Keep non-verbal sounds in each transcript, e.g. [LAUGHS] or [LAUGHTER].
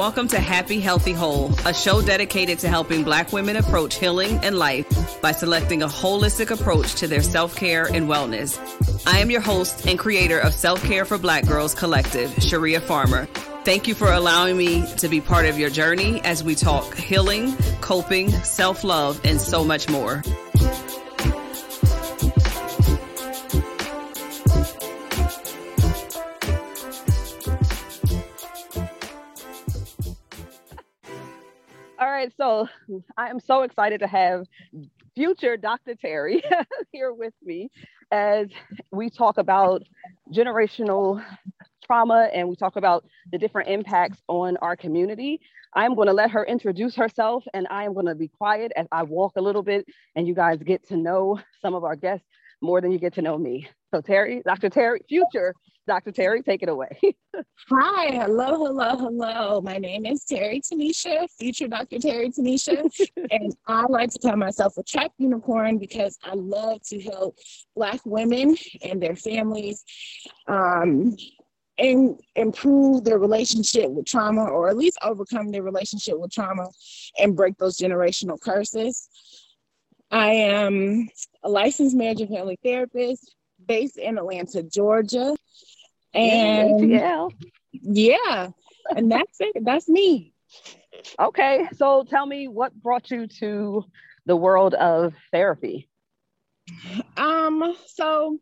welcome to Happy Healthy Whole, a show dedicated to helping Black women approach healing and life by selecting a holistic approach to their self care and wellness. I am your host and creator of Self Care for Black Girls Collective, Sharea Farmer. Thank you for allowing me to be part of your journey as we talk healing, coping, self love, and so much more. Right, so I am so excited to have future Dr. Terri [LAUGHS] here with me as we talk about generational trauma and we talk about the different impacts on our community. I'm going to let her introduce herself and I am going to be quiet as I walk a little bit and you guys get to know some of our guests more than you get to know me. So Terri, Dr. Terri, future Dr. Terri, take it away. [LAUGHS] Hi, hello, hello, hello. My name is Terri Tanisha, future Dr. Terri Tanisha, [LAUGHS] and I like to call myself a Trap Unicorn because I love to help Black women and their families um, and improve their relationship with trauma, or at least overcome their relationship with trauma and break those generational curses. I am a licensed marriage and family therapist based in Atlanta, Georgia. And yeah, yeah, and that's it. That's me. Okay, so tell me what brought you to the world of therapy? Um, so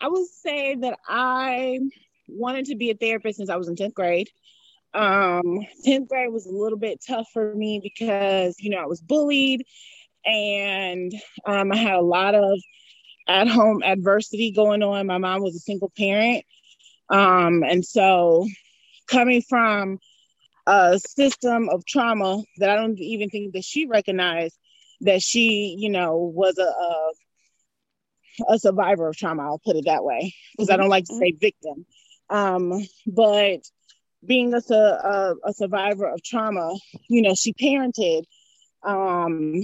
I would say that I wanted to be a therapist since I was in 10th grade. Um, 10th grade was a little bit tough for me because, you know, I was bullied and um, I had a lot of at home adversity going on. My mom was a single parent. Um, and so coming from a system of trauma that I don't even think that she recognized that she, you know, was a, a, a survivor of trauma. I'll put it that way because mm-hmm. I don't like to say victim. Um, but being a, a, a survivor of trauma, you know, she parented um,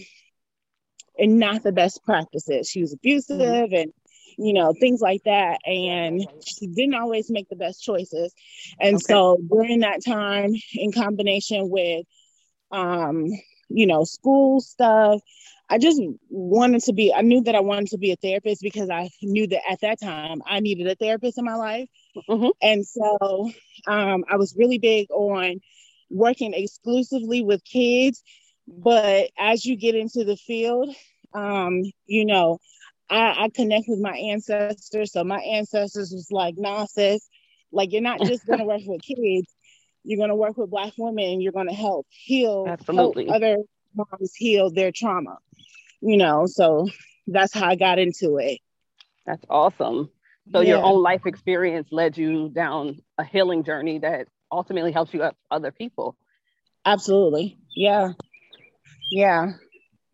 and not the best practices. She was abusive mm-hmm. and you know, things like that. And she didn't always make the best choices. And okay. so during that time, in combination with, um, you know, school stuff, I just wanted to be, I knew that I wanted to be a therapist because I knew that at that time I needed a therapist in my life. Mm-hmm. And so um, I was really big on working exclusively with kids. But as you get into the field, um, you know, I, I connect with my ancestors. So my ancestors was like, nah, sis, like you're not just gonna work with kids, you're gonna work with black women, you're gonna help heal Absolutely. Help other moms heal their trauma. You know, so that's how I got into it. That's awesome. So yeah. your own life experience led you down a healing journey that ultimately helps you help other people. Absolutely. Yeah. Yeah.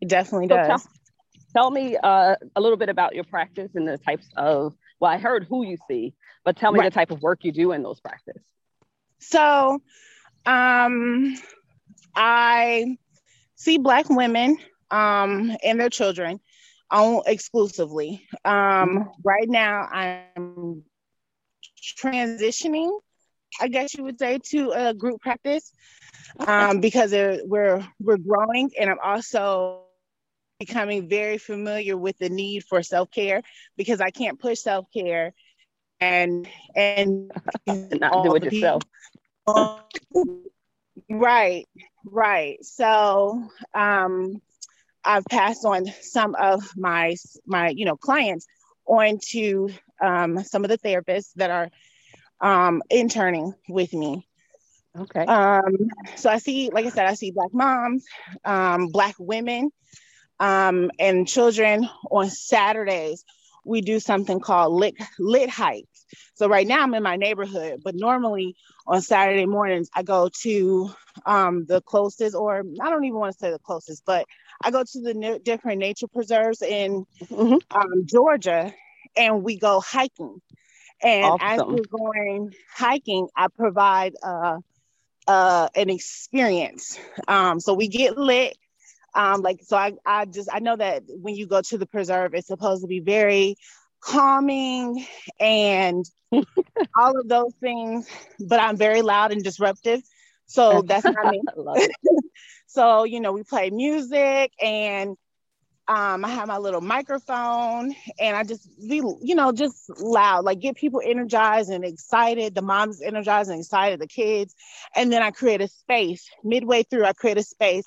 It definitely so does. Tell, tell me uh, a little bit about your practice and the types of well i heard who you see but tell me right. the type of work you do in those practice so um, i see black women um, and their children on exclusively um, right now i'm transitioning i guess you would say to a group practice um, because we're we're growing and i'm also becoming very familiar with the need for self-care because I can't push self-care and and [LAUGHS] not do it yourself. right, right. So um I've passed on some of my my you know clients on to um, some of the therapists that are um, interning with me. Okay. Um, so I see, like I said, I see black moms, um, black women, um, and children on Saturdays, we do something called lit lit hikes. So right now I'm in my neighborhood, but normally on Saturday mornings I go to um, the closest, or I don't even want to say the closest, but I go to the different nature preserves in mm-hmm. um, Georgia, and we go hiking. And awesome. as we're going hiking, I provide uh, uh, an experience. Um, so we get lit um, like so I, I just I know that when you go to the preserve, it's supposed to be very calming and [LAUGHS] all of those things, but I'm very loud and disruptive. So [LAUGHS] that's not me. [LAUGHS] so, you know, we play music and um, I have my little microphone and I just be, you know, just loud, like get people energized and excited. The moms energized and excited, the kids. And then I create a space. Midway through, I create a space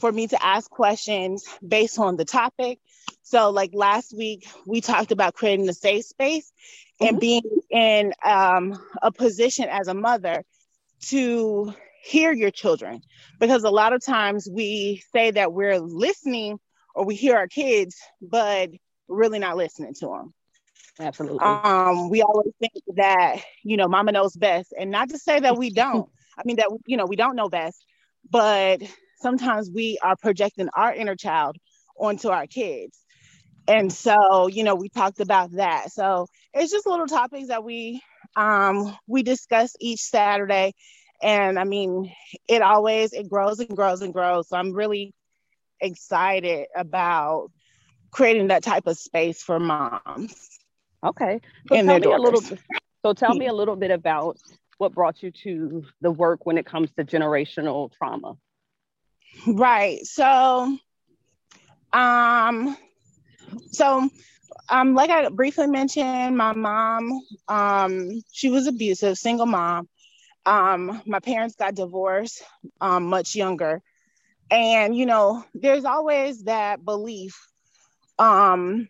for me to ask questions based on the topic. So, like last week, we talked about creating a safe space mm-hmm. and being in um, a position as a mother to hear your children. Because a lot of times we say that we're listening or we hear our kids, but really not listening to them. Absolutely. Um, we always think that, you know, mama knows best. And not to say that we [LAUGHS] don't. I mean that you know, we don't know best, but sometimes we are projecting our inner child onto our kids. And so, you know, we talked about that. So it's just little topics that we um we discuss each Saturday. And I mean, it always it grows and grows and grows. So I'm really excited about creating that type of space for moms. Okay. So and tell me a little so tell me a little bit about what brought you to the work when it comes to generational trauma. Right. So um so um like I briefly mentioned my mom um she was abusive, single mom. Um my parents got divorced um much younger and you know there's always that belief um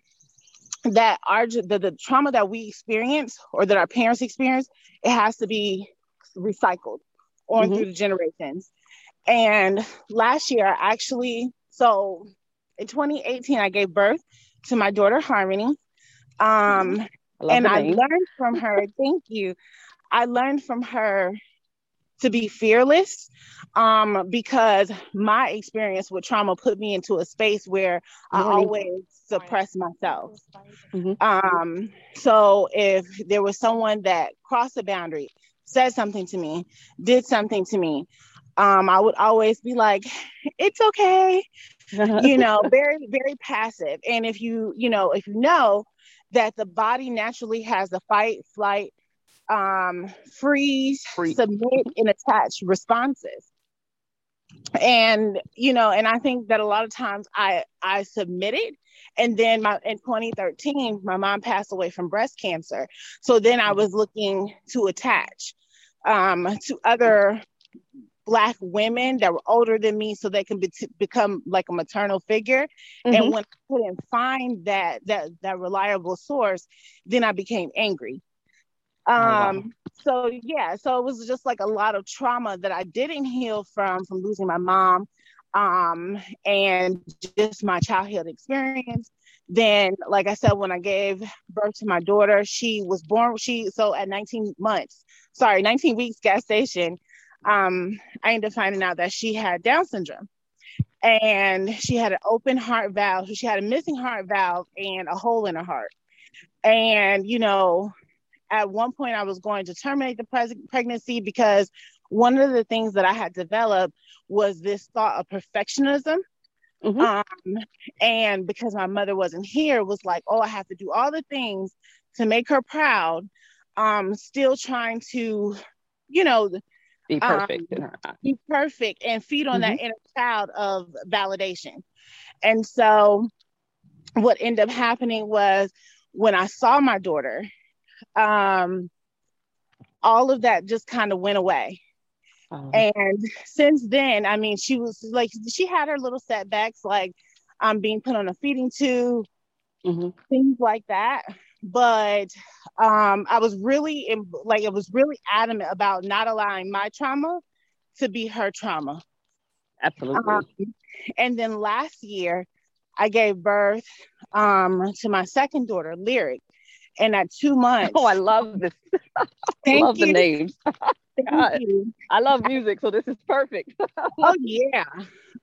that our the, the trauma that we experience or that our parents experience it has to be recycled on mm-hmm. through the generations and last year I actually so in 2018 i gave birth to my daughter harmony. Um I and i learned from her. [LAUGHS] Thank you. I learned from her to be fearless um, because my experience with trauma put me into a space where I always suppress myself. Mm-hmm. Um, so if there was someone that crossed the boundary, said something to me, did something to me, um, I would always be like, it's okay, you know, [LAUGHS] very, very passive. And if you, you know, if you know that the body naturally has the fight, flight, um, freeze, Free. submit, and attach responses. And you know, and I think that a lot of times I I submitted, and then my in 2013 my mom passed away from breast cancer. So then I was looking to attach um, to other black women that were older than me so they can be become like a maternal figure mm-hmm. and when i couldn't find that that that reliable source then i became angry um, oh, wow. Um, so yeah, so it was just like a lot of trauma that I didn't heal from from losing my mom, um, and just my childhood experience. Then, like I said, when I gave birth to my daughter, she was born. She so at 19 months, sorry, 19 weeks gestation, um, I ended up finding out that she had Down syndrome and she had an open heart valve. She had a missing heart valve and a hole in her heart. And, you know, at one point I was going to terminate the pre- pregnancy because one of the things that I had developed was this thought of perfectionism. Mm-hmm. Um, and because my mother wasn't here, was like, oh, I have to do all the things to make her proud. Um, still trying to, you know, be perfect um, be perfect and feed on mm-hmm. that inner child of validation. And so, what ended up happening was when I saw my daughter um, all of that just kind of went away. Oh. And since then, I mean, she was like, she had her little setbacks, like um, being put on a feeding tube, mm-hmm. things like that. But um, I was really, in, like, it was really adamant about not allowing my trauma to be her trauma. Absolutely. Um, and then last year, I gave birth um, to my second daughter, Lyric and at two months. Oh, I love this. [LAUGHS] I love you. the names. [LAUGHS] I love music, so this is perfect. [LAUGHS] oh yeah.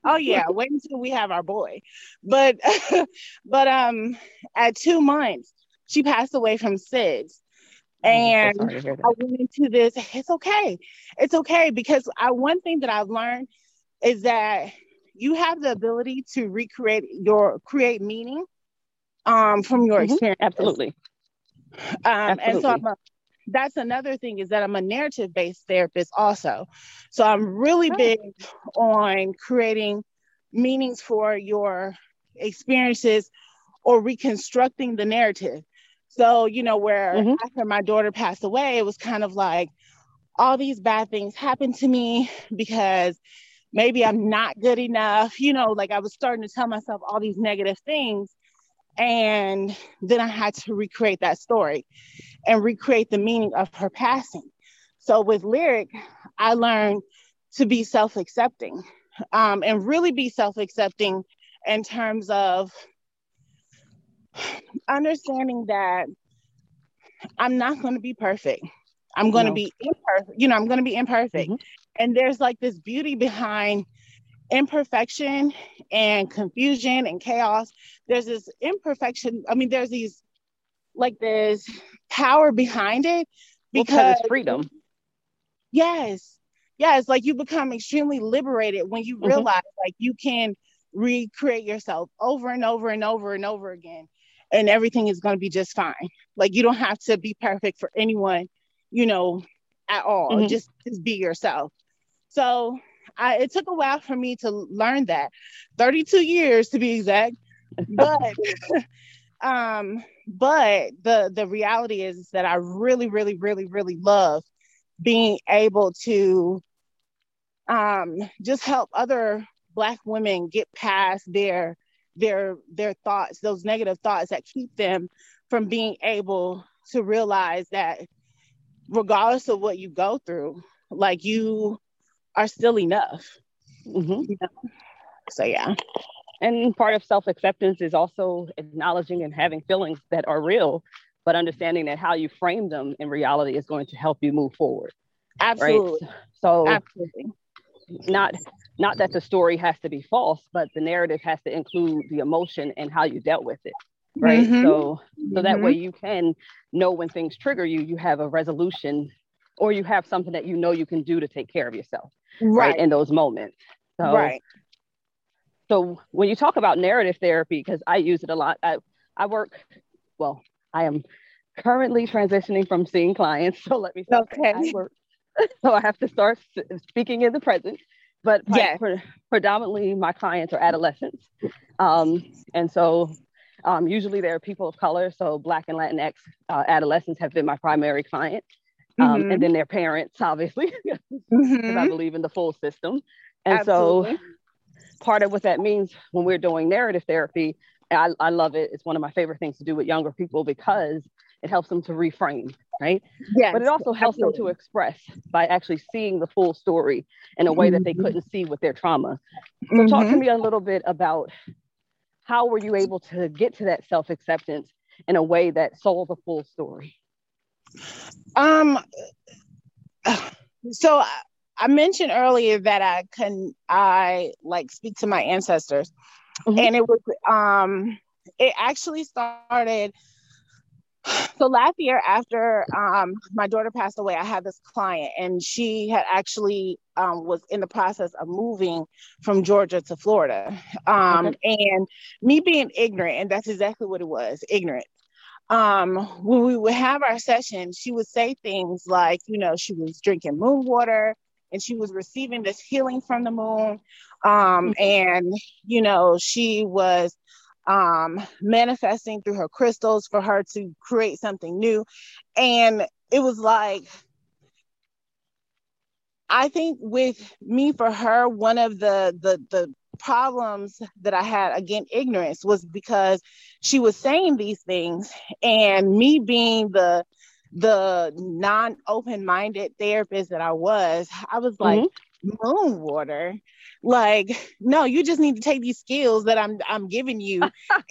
Oh yeah. Wait until we have our boy. But but um at two months, she passed away from SIDS. Oh, and so I went into this, it's okay. It's okay because I one thing that I've learned is that you have the ability to recreate your create meaning um, from your mm-hmm. experience. Absolutely. Um, and so I'm a, that's another thing is that I'm a narrative based therapist also. So I'm really big on creating meanings for your experiences or reconstructing the narrative. So, you know, where mm-hmm. after my daughter passed away, it was kind of like all these bad things happened to me because maybe I'm not good enough. You know, like I was starting to tell myself all these negative things. And then I had to recreate that story and recreate the meaning of her passing. So with lyric, I learned to be self-accepting um, and really be self-accepting in terms of understanding that I'm not going to be perfect. I'm going to no. be imperfect. You know, I'm going to be imperfect. Mm-hmm. And there's like this beauty behind imperfection and confusion and chaos. There's this imperfection. I mean, there's these like there's power behind it because well, it's freedom. Yes. Yes. Like you become extremely liberated when you mm-hmm. realize like you can recreate yourself over and over and over and over again and everything is going to be just fine. Like you don't have to be perfect for anyone, you know, at all. Mm-hmm. Just just be yourself. So I, it took a while for me to learn that 32 years to be exact but [LAUGHS] um but the the reality is that i really really really really love being able to um just help other black women get past their their their thoughts those negative thoughts that keep them from being able to realize that regardless of what you go through like you are still enough mm-hmm. you know? so yeah and part of self-acceptance is also acknowledging and having feelings that are real but understanding that how you frame them in reality is going to help you move forward absolutely right? so absolutely not not that the story has to be false, but the narrative has to include the emotion and how you dealt with it. Right. Mm-hmm. So so that mm-hmm. way you can know when things trigger you, you have a resolution or you have something that you know you can do to take care of yourself. Right. right in those moments. So, right. So when you talk about narrative therapy, because I use it a lot, I, I work, well, I am currently transitioning from seeing clients. [LAUGHS] So let me okay. I work, so I have to start speaking in the present but yeah. Pre- predominantly my clients are adolescents. Um, and so um, usually they're people of color. So Black and Latinx uh, adolescents have been my primary client. Um, mm-hmm. And then their parents, obviously, [LAUGHS] because mm-hmm. I believe in the full system. And Absolutely. so part of what that means when we're doing narrative therapy, I, I love it. It's one of my favorite things to do with younger people because it helps them to reframe right? yeah but it also helps absolutely. them to express by actually seeing the full story in a way mm-hmm. that they mm-hmm. couldn't see with their trauma. So mm-hmm. talk to mm-hmm. me a little bit about how were you able to get to that self-acceptance in a way that sold the full story? Um so I mentioned earlier that I can I like speak to my ancestors. Mm-hmm. And it was um it actually started so last year after um, my daughter passed away i had this client and she had actually um, was in the process of moving from georgia to florida um, okay. and me being ignorant and that's exactly what it was ignorant um, when we would have our session she would say things like you know she was drinking moon water and she was receiving this healing from the moon um, mm-hmm. and you know she was um, manifesting through her crystals for her to create something new. And it was like, I think with me for her, one of the the the problems that I had again ignorance was because she was saying these things and me being the the non open-minded therapist that I was, I was like, mm-hmm. moon water like no you just need to take these skills that i'm i'm giving you.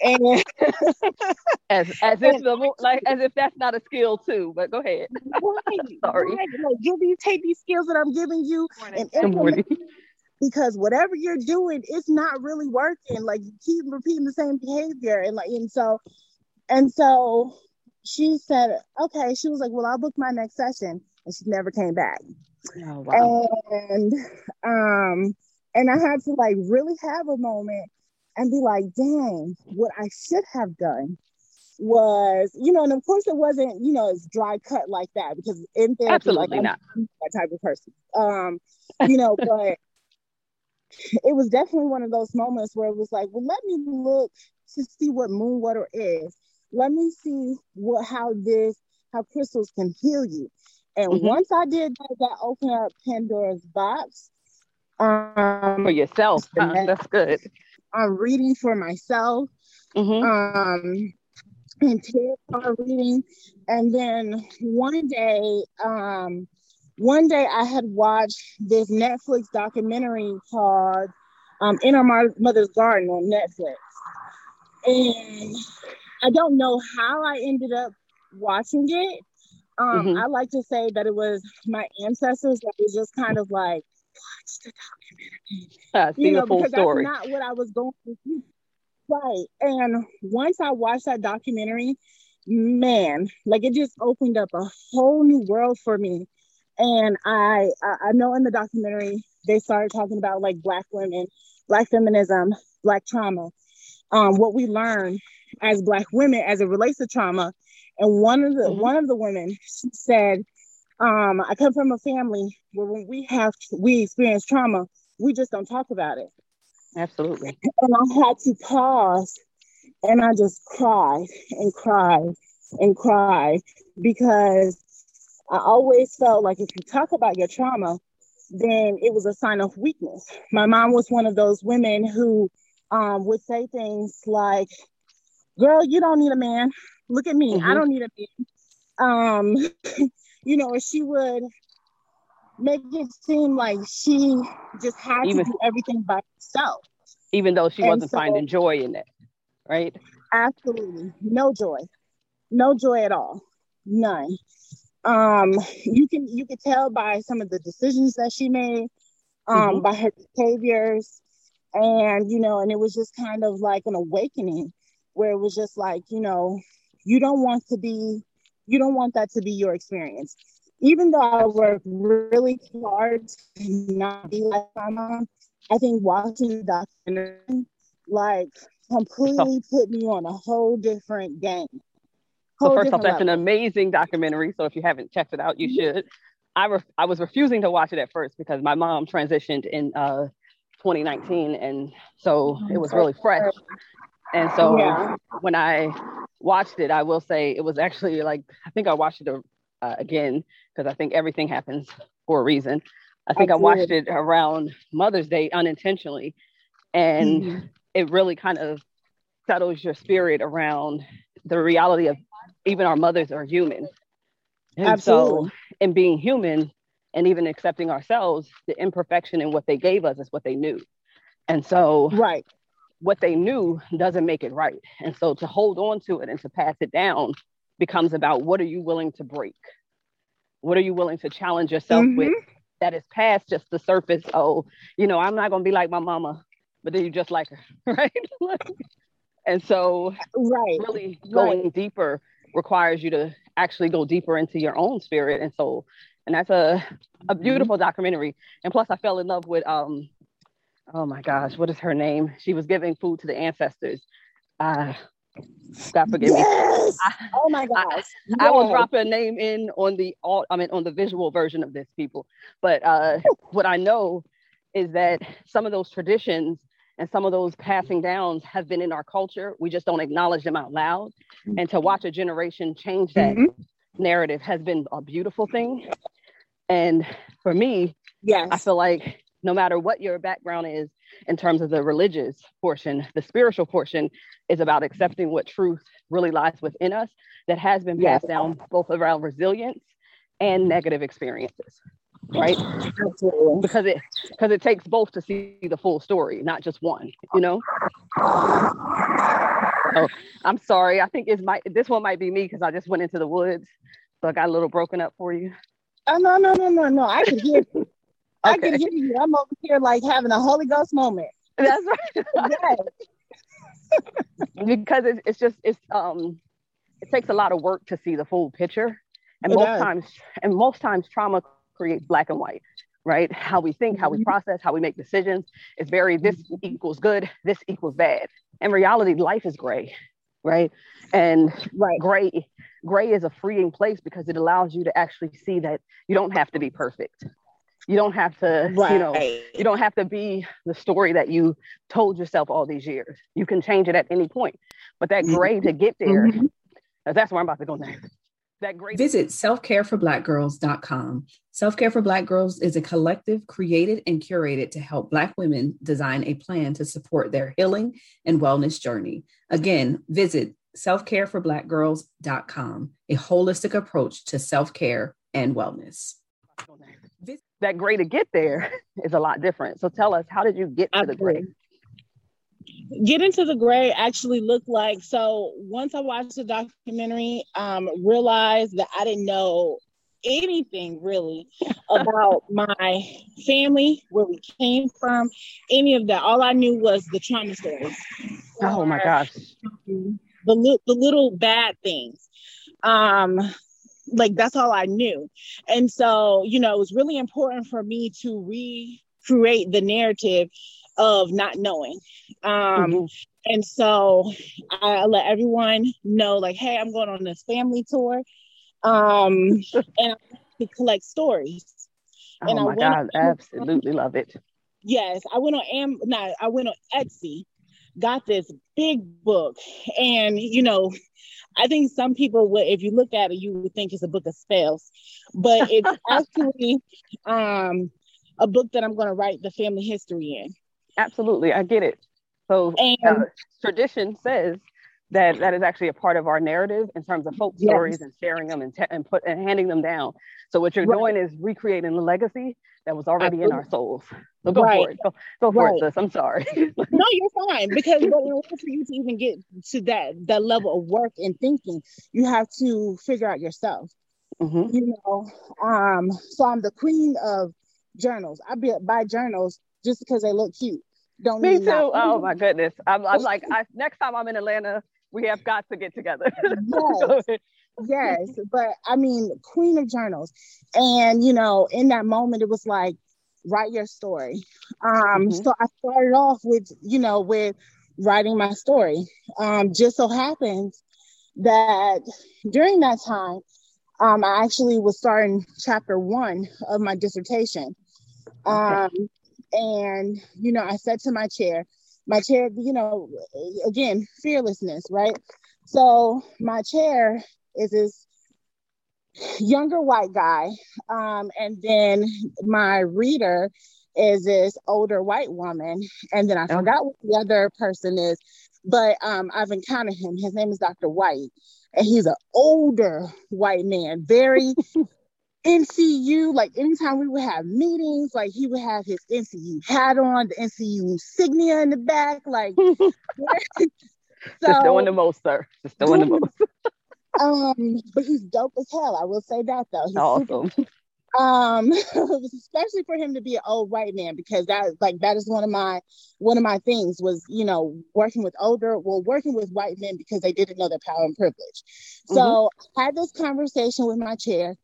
And [LAUGHS] as, as if the, like as if that's not a skill too but go ahead. Right, [LAUGHS] sorry. right. Like, give these take these skills that i'm giving you and implement because whatever you're doing it's not really working. Like you keep repeating the same behavior. And like and so and so she said okay she was like well i'll book my next session. And she never came back. Oh, wow. and um and I had to like really have a moment and be like, dang, what I should have done was, you know, and of course it wasn't, you know, it's dry cut like that because in therapy, Absolutely like, not. That type of person. Um, you know, [LAUGHS] but it was definitely one of those moments where it was like, well, let me look to see what moon water is. Let me see what how this how crystals can heal you. And Mhm. once I did that, that opened up Pandora's box. Um, For yourself. [LAUGHS] huh? That's good. I'm reading for myself. hmm Um, and tarot reading. And then one day, um, one day I had watched this Netflix documentary called um, In Our Mother's Garden on Netflix. And I don't know how I ended up watching it. Um, Mhm. I like to say that it was my ancestors that was just kind of like, watch the documentary Uh, see you know, the full because story. that's not what I was going through. Right. And once I watched that documentary, man, like it just opened up a whole new world for me. And I I know in the documentary they started talking about like black women, black feminism, black trauma, um, what we learn as black women as it relates to trauma. And one of the Mhm. one of the women she said, um, I come from a family where when we have we experience trauma, we just don't talk about it. Absolutely. And I had to pause and I just cried and cried and cried because I always felt like if you talk about your trauma, then it was a sign of weakness. My mom was one of those women who um, would say things like, Girl, you don't need a man. Look at me. I Mhm. don't need a man. Um, [LAUGHS] you know, she would make it seem like she just had Even- to do everything by herself. Even though she And wasn't so- finding joy in it, right? Absolutely no joy, no joy at all, none. Um, you can you could tell by some of the decisions that she made, um, Mhm. by her behaviors, and you know, and it was just kind of like an awakening where it was just like you know, you don't want to be, you don't want that to be your experience. Even though I work really hard to not be like my mom, I think watching the documentary like completely [LAUGHS] put me on a whole different game. So first off, that's an amazing documentary. So if you haven't checked it out, you should. I re- I was refusing to watch it at first because my mom transitioned in uh 2019, and so it was really fresh. And so Yeah. when I watched it, I will say it was actually like I think I watched it uh, again because I think everything happens for a reason. I think I watched it around Mother's Day unintentionally, and Mhm. it really kind of settles your spirit around the reality of even our mothers are human. And so, in being human and even accepting ourselves, the imperfection in what they gave us is what they knew. And so, Right. What they knew doesn't make it right. And so, to hold on to it and to pass it down becomes about what are you willing to break? What are you willing to challenge yourself with that is past just the surface? Oh, you know, I'm not going to be like my mama, but then you just like her, [LAUGHS] right? and so, Right. really going deeper requires you to actually go deeper into your own spirit and soul and that's a a beautiful documentary and plus i fell in love with um oh my gosh what is her name she was giving food to the ancestors uh god forgive me I- Oh my gosh. I will Yes. drop a name in on the all I mean on the visual version of this people. But uh what I know is that some of those traditions and some of those passing downs have been in our culture. We just don't acknowledge them out loud. And to watch a generation change that Mhm. narrative has been a beautiful thing. And for me, Yes. I feel like no matter what your background is in terms of the religious portion, the spiritual portion is about accepting what truth really lies within us that has been Yes. passed down both around resilience and mm-hmm. negative experiences. Right? Absolutely. Because it because it takes both to see the full story, not just one, you know? Oh, I'm sorry. I think it's my this one might be me because I just went into the woods. So I got a little broken up for you. Oh no, no, no, no, no. I can hear you. I Okay. can hear you. I'm over here like having a Holy Ghost moment. That's right. [LAUGHS] Because it's, it's just it's um it takes a lot of work to see the full picture and It most does. times and most times trauma creates black and white right how we think how we Mhm. process how we make decisions is very this equals good this equals bad in reality life is gray right? And right. gray, gray is a freeing place because it allows you to actually see that you don't have to be perfect. You don't have to, right. you know, you don't have to be the story that you told yourself all these years. You can change it at any point. But that gray mm-hmm. to get there, mm-hmm. that's where I'm about to go next that great visit selfcareforblackgirls.com self-care for black girls is a collective created and curated to help black women design a plan to support their healing and wellness journey again visit selfcareforblackgirls.com a holistic approach to self-care and wellness that gray to get there [LAUGHS] is a lot different. So tell us how did you get to the gray? Get into the gray actually looked like so once i watched the documentary um realized that i didn't know anything really [LAUGHS] about my family where we came from any of that. All i knew was the trauma stories. Oh my gosh. The, the little bad things. Um like that's all i knew and so you know it was really important for me to recreate the narrative of not knowing. Um, mm-hmm. And so I let everyone know, like, hey, I'm going on this family tour. Um, [LAUGHS] and I collect stories. Oh and my I God, on, absolutely love it. Yes, I went on Am not I went on Etsy, got this big book, and you know, I think some people would, if you look at it, you would think it's a book of spells, but it's [LAUGHS] actually um a book that I'm going to write the family history in. Absolutely, I get it. So and, uh, tradition says that that is actually a part of our narrative in terms of folk yes. stories and sharing them and, te- and put and handing them down. So what you're right. doing is recreating the legacy that was already Absolutely. in our souls. So go right. for it. Go, go for right. it, sis. I'm sorry. [LAUGHS] no, you're fine because in order for you to even get to that that level of work and thinking, you have to figure out yourself. Mm-hmm. You know, um, so I'm the queen of journals. I be, buy journals just because they look cute. Don't me too. Not. Oh my goodness. I'm, I'm like, I, next time I'm in Atlanta, we have got to get together. [LAUGHS] Yes. yes. But I mean, queen of journals. And, you know, in that moment, it was like, write your story. Um, mm-hmm. So I started off with, you know, with writing my story. Um, just so happens that during that time, um, I actually was starting chapter one of my dissertation. Um, okay. And, you know, I said to my chair, my chair, you know, again, fearlessness, right? So my chair is this younger white guy. Um, and then my reader is this older white woman. And then I forgot what the other person is, but um, I've encountered him. His name is Dr. White. And he's an older white man, very [LAUGHS] NCU, like anytime we would have meetings, like he would have his NCU hat on, the NCU insignia in the back, like [LAUGHS] [LAUGHS] so, just doing the most, sir. Just doing the most. [LAUGHS] um, but he's dope as hell. I will say that though. He's awesome. Super, um, especially for him to be an old white man, because that like that is one of my one of my things was you know working with older, well working with white men because they didn't know their power and privilege. So mm-hmm. I had this conversation with my chair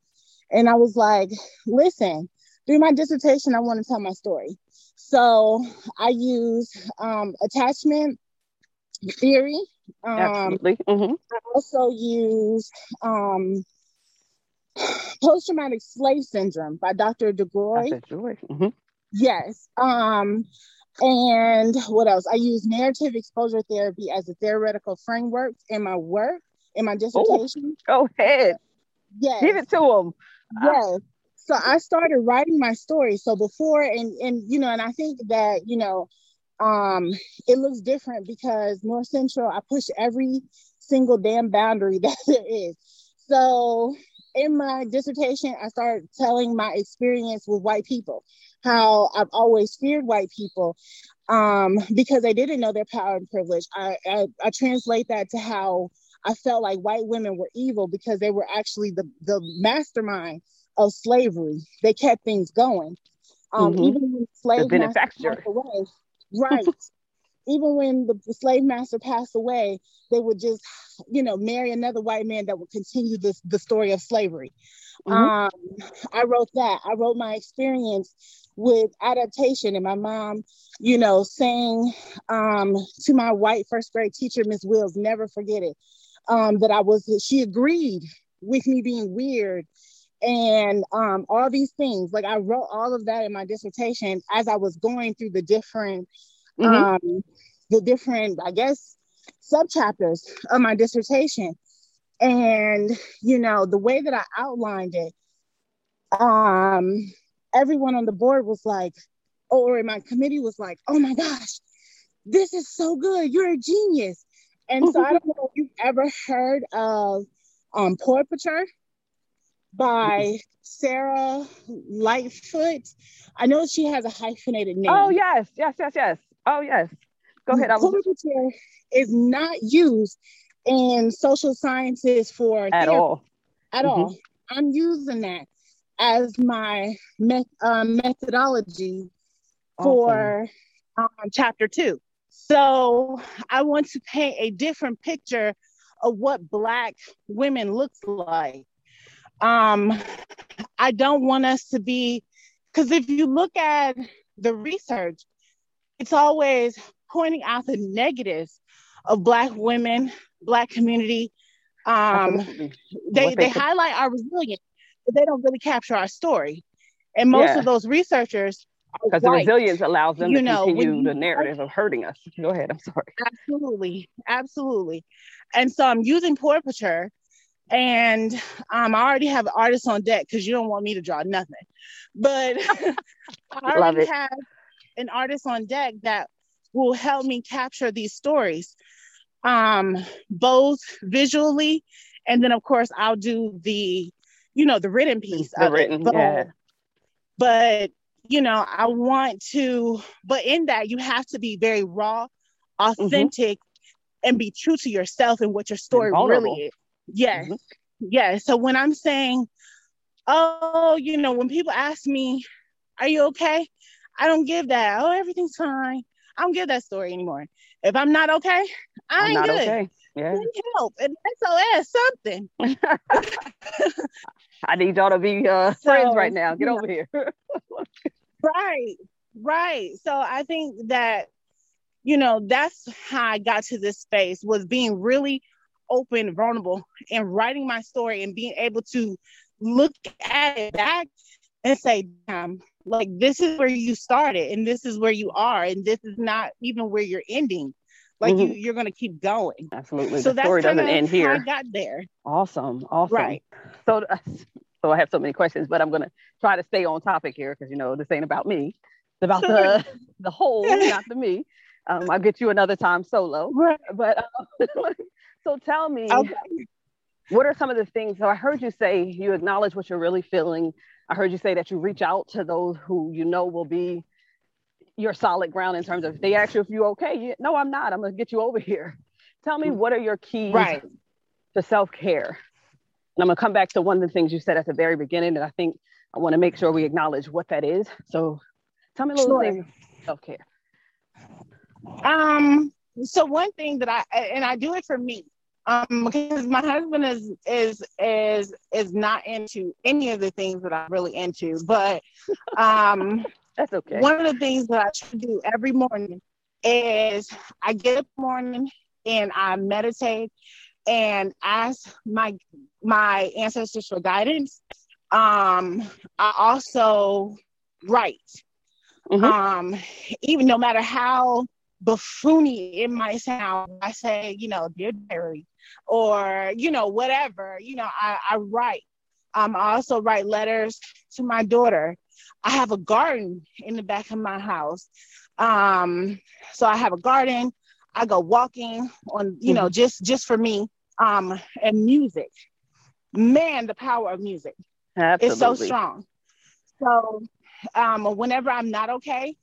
and I was like, listen, through my dissertation, I want to tell my story. So I use um, attachment theory. Um, Absolutely. Mm-hmm. I also use um, post traumatic slave syndrome by Dr. DeGruy. Mm-hmm. Yes. Um, and what else? I use narrative exposure therapy as a theoretical framework in my work, in my dissertation. Ooh, go ahead. Yes. Give it to them. Yes. So I started writing my story. So before and and you know, and I think that, you know, um it looks different because North Central, I push every single damn boundary [LAUGHS] that there is. So in my dissertation, I started telling my experience with white people, how I've always feared white people um, because they didn't know their power and privilege. I, I, I translate that to how I felt like white women were evil because they were actually the, the mastermind of slavery. They kept things going. Um, mm-hmm. Even when slaves the benefactor. away, right? [LAUGHS] even when the slave master passed away, they would just, you know, marry another white man that would continue this the story of slavery. Mm-hmm. Um, I wrote that. I wrote my experience with adaptation and my mom, you know, saying um, to my white first grade teacher, Miss Wills, never forget it, um, that I was, she agreed with me being weird and um, all these things. Like I wrote all of that in my dissertation as I was going through the different, mm-hmm. um, the different, I guess, sub chapters of my dissertation. And you know, the way that I outlined it, um, everyone on the board was like, or in my committee was like, "Oh my gosh, this is so good! You're a genius!" And so I don't know if you've ever heard of um, Portraiture by Sara Lightfoot. I know she has a hyphenated name. Oh yes, yes, yes, yes. Oh yes. Go ahead. Portraiture is not used in social sciences for at therapy, all. At mm-hmm. all. I'm using that as my met, um, methodology awesome. for um, chapter two. So I want to paint a different picture of what Black women looks like. Um, I don't want us to be, because if you look at the research, it's always pointing out the negatives of Black women, Black community. Um, they, they highlight our resilience, but they don't really capture our story. And most yeah. of those researchers because the resilience allows them you to know, continue the narrative of hurting us. Go ahead. I'm sorry. Absolutely, absolutely. And so I'm using portraiture, and um, I already have artists on deck because you don't want me to draw nothing, but [LAUGHS] I already have an artist on deck that will help me capture these stories, um, both visually, and then of course I'll do the, you know, the written piece. The written, it. Yeah. But you know, I want to, but in that, you have to be very raw, mm-hmm. authentic, mm-hmm. and be true to yourself and what your story really is. Yes. Mm-hmm. Yes. So when I'm saying, oh, you know, when people ask me, are you okay? I don't give that. Oh, everything's fine. I don't give that story anymore. If I'm not okay, I ain't good. Okay. Yeah. help. And SOS something. [LAUGHS] [LAUGHS] [LAUGHS] I need y'all to be uh, so, friends right now. Get over here. [LAUGHS] right. Right. So I think that, you know, that's how I got to this space was being really open, vulnerable, and writing my story and being able to look at it back and say, damn, like this is where you started and this is where you are, and this is not even where you're ending. Like mm-hmm. you, you're gonna keep going. Absolutely. So the story doesn't end here. I got there. Awesome. Awesome. Right. So, [LAUGHS] so I have so many questions, but I'm gonna try to stay on topic here because you know this ain't about me. It's about the [LAUGHS] the whole, not the me. Um, I'll get you another time solo. Right. But uh, [LAUGHS] so tell me, okay. what are some of the things? So I heard you say you acknowledge what you're really feeling. I heard you say that you reach out to those who you know will be your solid ground in terms of they ask you if you're okay. You, no, I'm not. I'm gonna get you over here. Tell me what are your keys right. to self care. And I'm gonna come back to one of the things you said at the very beginning, and I think I want to make sure we acknowledge what that is. So tell me a little sure. thing self care. Um. So one thing that I and I do it for me um because my husband is is is is not into any of the things that i'm really into but um that's okay. One of the things that i try to do every morning is i get up in the morning and i meditate and ask my my ancestors for guidance. Um i also write. Mm-hmm. um even no matter how buffoony it might sound i say you know dear diary or you know whatever you know i, I write. Um, i also write letters to my daughter i have a garden in the back of my house. Um, so i have a garden. I go walking on you know mm-hmm. just just for me um, and music. Man the power of music. Absolutely. is so strong. So um, whenever i'm not okay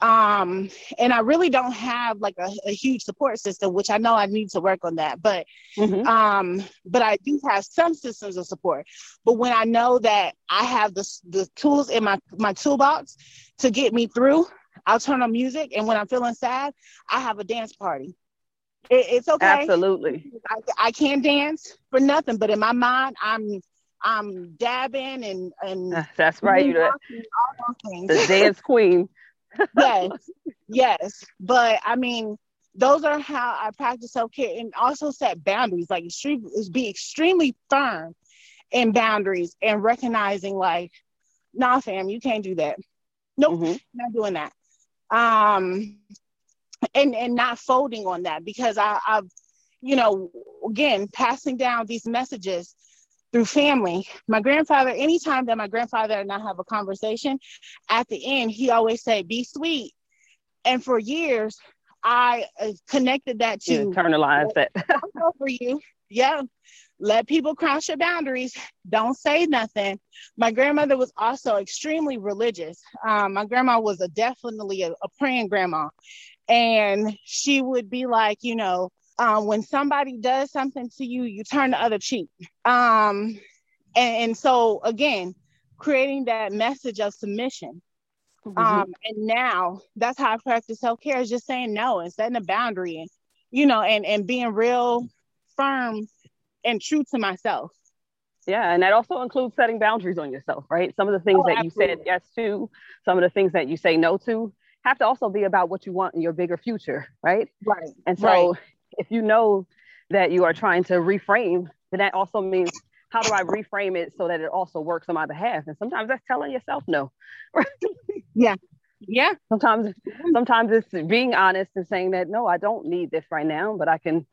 um and i really don't have like a, a, huge support system which i know i need to work on that but mm-hmm. um but i do have some systems of support but when i know that i have the, the tools in my my toolbox to get me through I'll turn on music, and when I'm feeling sad, I have a dance party. It, it's okay. Absolutely. I, I can't dance for nothing, but in my mind, I'm I'm dabbing and and [LAUGHS] that's right. You all those things. the dance [LAUGHS] queen. Yes, yes. But I mean, those are how I practice self care and also set boundaries. Like extreme, be extremely firm in boundaries and recognizing like, nah, fam, you can't do that. Nope, mm-hmm. not doing that. Um, and and not folding on that because I, I've, you know, again passing down these messages through family. My grandfather, anytime that my grandfather and I have a conversation, at the end he always say, "Be sweet." And for years, I uh, connected that to internalize it [LAUGHS] for you. Yeah, let people cross your boundaries. Don't say nothing. My grandmother was also extremely religious. Um, my grandma was a definitely a, a praying grandma, and she would be like, you know, um, when somebody does something to you, you turn the other cheek. Um, and, and so again, creating that message of submission. Mm-hmm. Um, and now that's how I practice self care is just saying no and setting a boundary and you know and and being real firm and true to myself. Yeah, and that also includes setting boundaries on yourself, right? Some of the things oh, that absolutely. you said yes to, some of the things that you say no to, have to also be about what you want in your bigger future, right? Right. And so right. If you know that you are trying to reframe, then that also means how do I reframe it so that it also works on my behalf? And sometimes that's telling yourself no. [LAUGHS] yeah. Yeah. Sometimes sometimes it's being honest and saying that no, I don't need this right now, but I can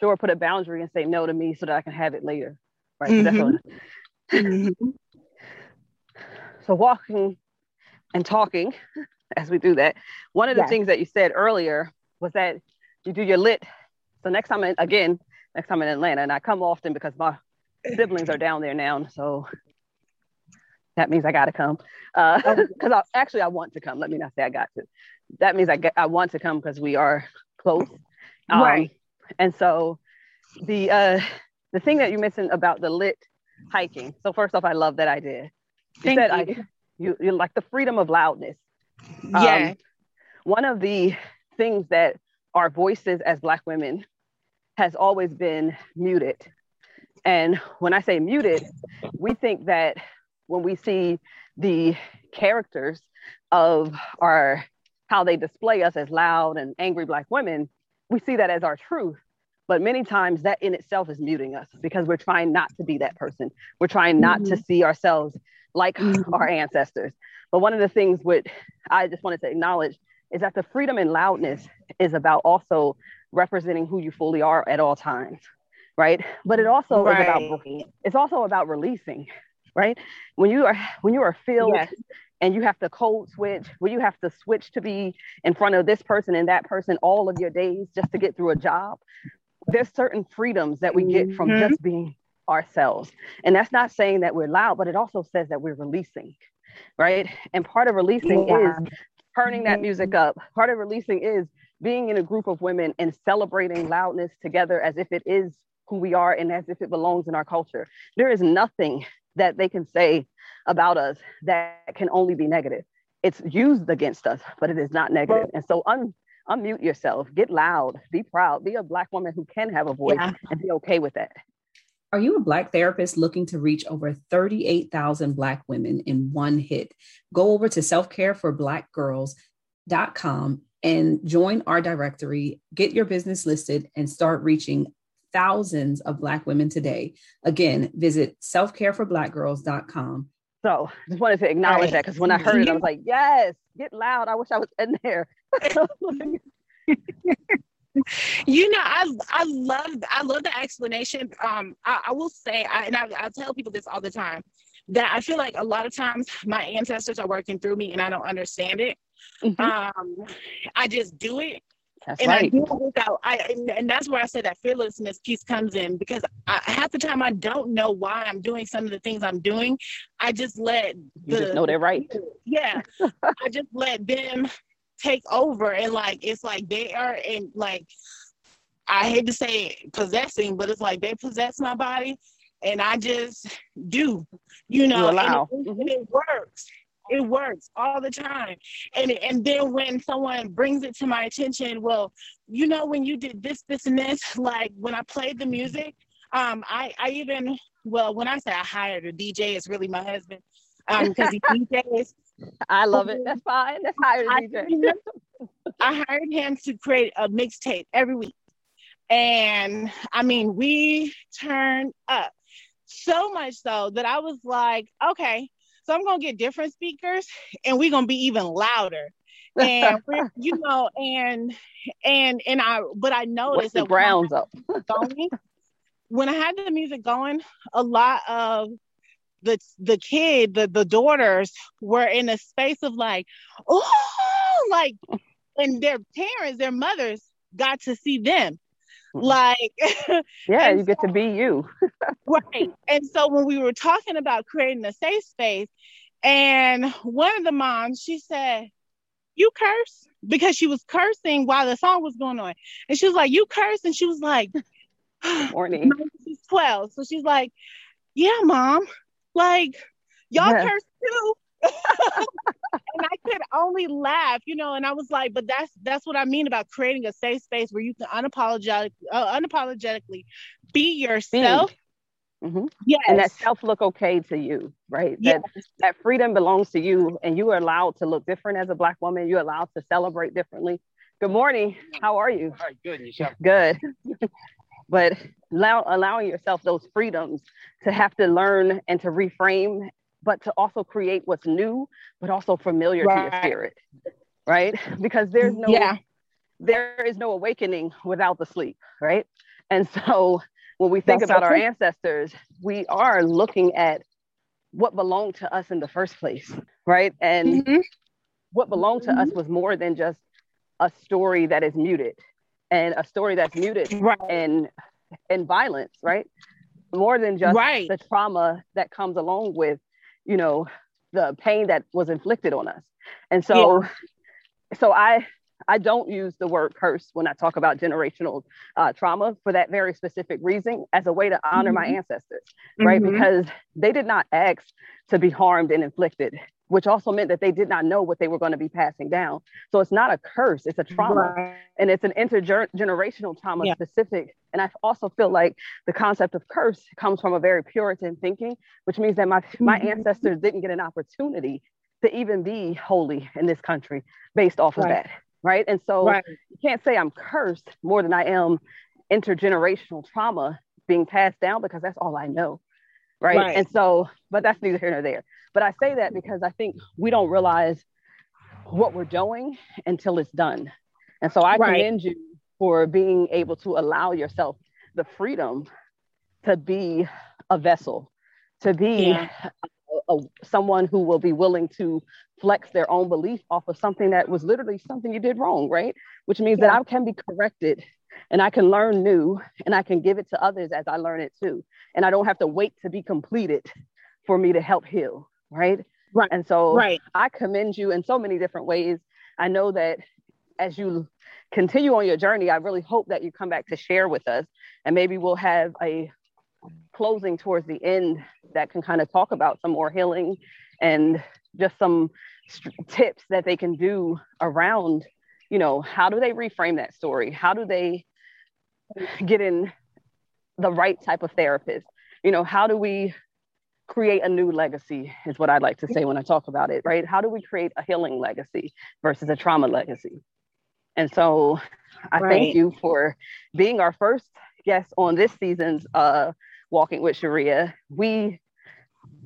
sure put a boundary and say no to me so that I can have it later. Right. Mm-hmm. So, mm-hmm. so walking and talking [LAUGHS] as we do that. One of the yes. things that you said earlier was that you do your lit. So next time, in, again, next time in Atlanta, and I come often because my siblings are down there now, so that means I got to come. Because uh, [LAUGHS] I, actually, I want to come. Let me not say I got to. That means I get, I want to come because we are close. Um, right. And so the uh, the thing that you mentioned about the lit hiking. So first off, I love that idea. You Thank said you. I, you, you like the freedom of loudness. Yeah. Um, one of the things that our voices as Black women has always been muted. And when I say muted, we think that when we see the characters of our how they display us as loud and angry Black women, we see that as our truth. But many times that in itself is muting us because we're trying not to be that person. We're trying not mm-hmm. to see ourselves like mm-hmm. our ancestors. But one of the things which I just wanted to acknowledge is that the freedom and loudness is about also representing who you fully are at all times, right? But it also right. is about it's also about releasing, right? When you are when you are filled yes. and you have to code switch, when you have to switch to be in front of this person and that person all of your days just to get through a job, there's certain freedoms that we get from mm-hmm. just being ourselves. And that's not saying that we're loud, but it also says that we're releasing right? And part of releasing yeah. is turning that music up. Part of releasing is being in a group of women and celebrating loudness together as if it is who we are and as if it belongs in our culture. There is nothing that they can say about us that can only be negative. It's used against us, but it is not negative. And so un- unmute yourself, get loud, be proud, be a Black woman who can have a voice yeah. and be okay with that. Are you a Black therapist looking to reach over 38,000 Black women in one hit? Go over to selfcareforblackgirls.com and join our directory, get your business listed, and start reaching thousands of Black women today. Again, visit selfcareforblackgirls.com. So [LAUGHS] just wanted to acknowledge right. that because when I heard it, I was like, yes, get loud. I wish I was in there. [LAUGHS] you know, I I love I love the explanation. Um, I, I will say, I, and I, I tell people this all the time that I feel like a lot of times my ancestors are working through me and I don't understand it. Mm-hmm. Um, I just do it. That's and right. I do it without, I, and, and, that's where I say that fearlessness piece comes in because I, half the time I don't know why I'm doing some of the things I'm doing. I just let the, you just know they're right. [LAUGHS] Yeah, I just let them take over and like it's like they are in like I hate to say it, possessing, but it's like they possess my body and I just do, you know, you and, it, and, it, works. It works all the time. And and then when someone brings it to my attention, well, you know, when you did this, this, and this, like when I played the music, um, I I even well, when I say I hired a DJ, it's really my husband. Um, because he [LAUGHS] DJs. I love it. That's fine. That's hired a DJ. I hired him to create a mixtape every week. And I mean, we turned up so much so that I was like, okay, so I'm gonna get different speakers and we're gonna be even louder. And [LAUGHS] you know, and and and I but I noticed that Browns up. going, when I had the music going, a lot of the the kid, the the daughters were in a space of like, oh, like, and their parents, their mothers got to see them. Like, [LAUGHS] yeah, you get so, to be you. [LAUGHS] right. And so when we were talking about creating a safe space, and one of the moms, she said, You curse? Because she was cursing while the song was going on. And she was like, You curse? And she was like, [LAUGHS] Morning. She's 12. So she's like, Yeah, mom. Like, y'all yeah. curse too. And I could only laugh, you know, and I was like, but that's that's what I mean about creating a safe space where you can unapologetic, uh, unapologetically be yourself. Mm-hmm. Yes. And that self look okay to you, right? Yes. That that freedom belongs to you and you are allowed to look different as a black woman. You're allowed to celebrate differently. Good morning. How are you? All right, good. yourself? Good. [LAUGHS] but allow, allowing yourself those freedoms to have to learn and to reframe but to also create what's new, but also familiar right. to your spirit, right? Because there's no, yeah. there is no awakening without the sleep, right? And so when we think That's about so our ancestors, we are looking at what belonged to us in the first place, right? And mm-hmm. what belonged to mm-hmm. us was more than just a story that is muted and a story that's muted right. and and violence, right? More than just right. the trauma that comes along with you know the pain that was inflicted on us and so yeah. so i i don't use the word curse when i talk about generational uh, trauma for that very specific reason as a way to honor mm-hmm. my ancestors right mm-hmm. because they did not ask to be harmed and inflicted which also meant that they did not know what they were going to be passing down. So it's not a curse, it's a trauma. Right. And it's an intergenerational trauma yeah. specific. And I also feel like the concept of curse comes from a very Puritan thinking, which means that my, mm-hmm. my ancestors didn't get an opportunity to even be holy in this country based off right. of that. Right. And so right. you can't say I'm cursed more than I am intergenerational trauma being passed down because that's all I know. Right? And so, but that's neither here nor there. But I say that because I think we don't realize what we're doing until it's done. And so I right. commend you for being able to allow yourself the freedom to be a vessel, to be yeah. a, a, someone who will be willing to flex their own belief off of something that was literally something you did wrong, right? Which means yeah. that I can be corrected and I can learn new and I can give it to others as I learn it too. And I don't have to wait to be completed for me to help heal right? Right. And so right. I commend you in so many different ways. I know that as you continue on your journey, I really hope that you come back to share with us and maybe we'll have a closing towards the end that can kind of talk about some more healing and just some st- tips that they can do around, you know, how do they reframe that story? How do they get in the right type of therapist? You know, how do we create a new legacy is what I'd like to say when I talk about it, right? How do we create a healing legacy versus a trauma legacy? And so I right. thank you for being our first guest on this season's uh, Walking with Sharea. We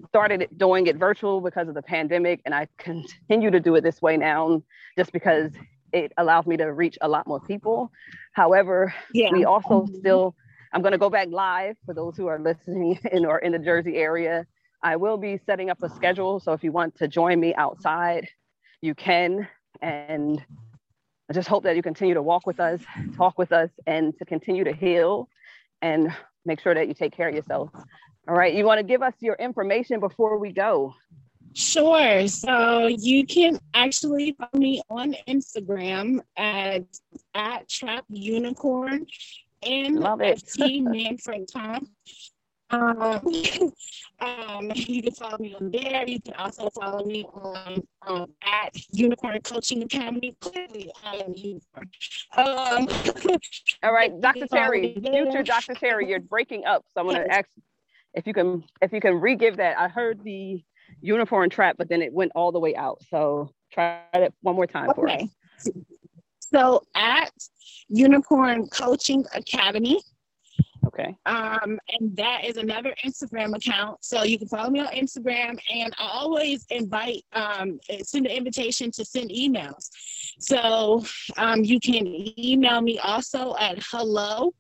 started doing it virtual because of the pandemic, and I continue to do it this way now just because it allows me to reach a lot more people. However, yeah. we also still I'm going to go back live for those who are listening [LAUGHS] in or in the Jersey area. I will be setting up a schedule. So if you want to join me outside, you can. And I just hope that you continue to walk with us, talk with us, and to continue to heal and make sure that you take care of yourself. All right. You want to give us your information before we go? Sure. So you can actually find me on Instagram at at Trap Unicorn and Love it. T Manfred Tom. Um, [LAUGHS] um, you can follow me on there. You can also follow me on um, at Unicorn Coaching Academy. Clearly, I am unicorn. Um, [LAUGHS] All right, Dr. Terri, future Dr. Terri, you're breaking up. So I'm to ask if you can if you can re-give that. I heard the unicorn trap, but then it went all the way out. So try it one more time for us. So at Unicorn Coaching Academy. Okay. Um, and that is another Instagram account. So you can follow me on Instagram. And I always invite, um, send an invitation to send emails. So um, you can email me also at hello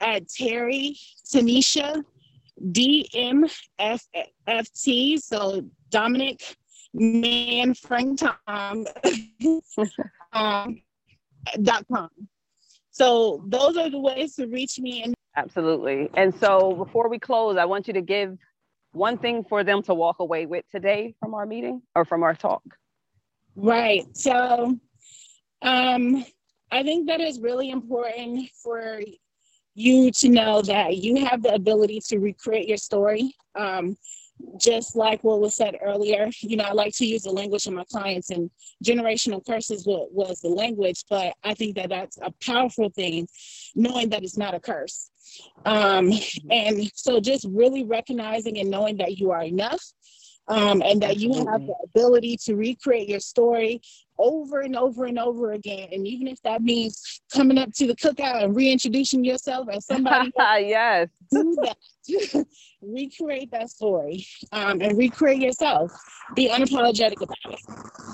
at Terri Tanisha DMFT. So Dominic Man Frank Tom [LAUGHS] um, dot com. So those are the ways to reach me. And absolutely. And so before we close, I want you to give one thing for them to walk away with today from our meeting or from our talk. Right. So um, I think that is really important for you to know that you have the ability to recreate your story. Um, just like what was said earlier, you know, I like to use the language of my clients, and generational curses was, was the language, but I think that that's a powerful thing, knowing that it's not a curse. Um, and so just really recognizing and knowing that you are enough um, and that you have the ability to recreate your story over and over and over again. And even if that means coming up to the cookout and reintroducing yourself as somebody, [LAUGHS] yes, [LAUGHS] do that. [LAUGHS] recreate that story um, and recreate yourself. Be unapologetic about it.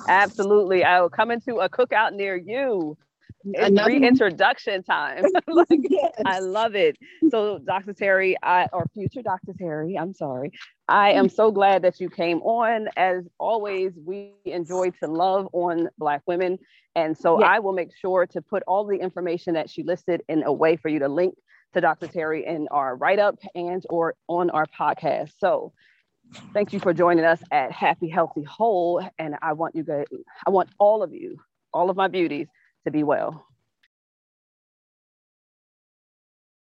Absolutely, I will come into a cookout near you it's reintroduction time. [LAUGHS] like, [LAUGHS] yes. I love it. So, Dr. Terri, I or future Dr. Terri, I'm sorry. I am so glad that you came on. As always, we enjoy to love on Black women. And so yes. I will make sure to put all the information that she listed in a way for you to link to Dr. Terri in our write-up and or on our podcast. So thank you for joining us at Happy Healthy Whole. And I want you guys, I want all of you, all of my beauties to be well.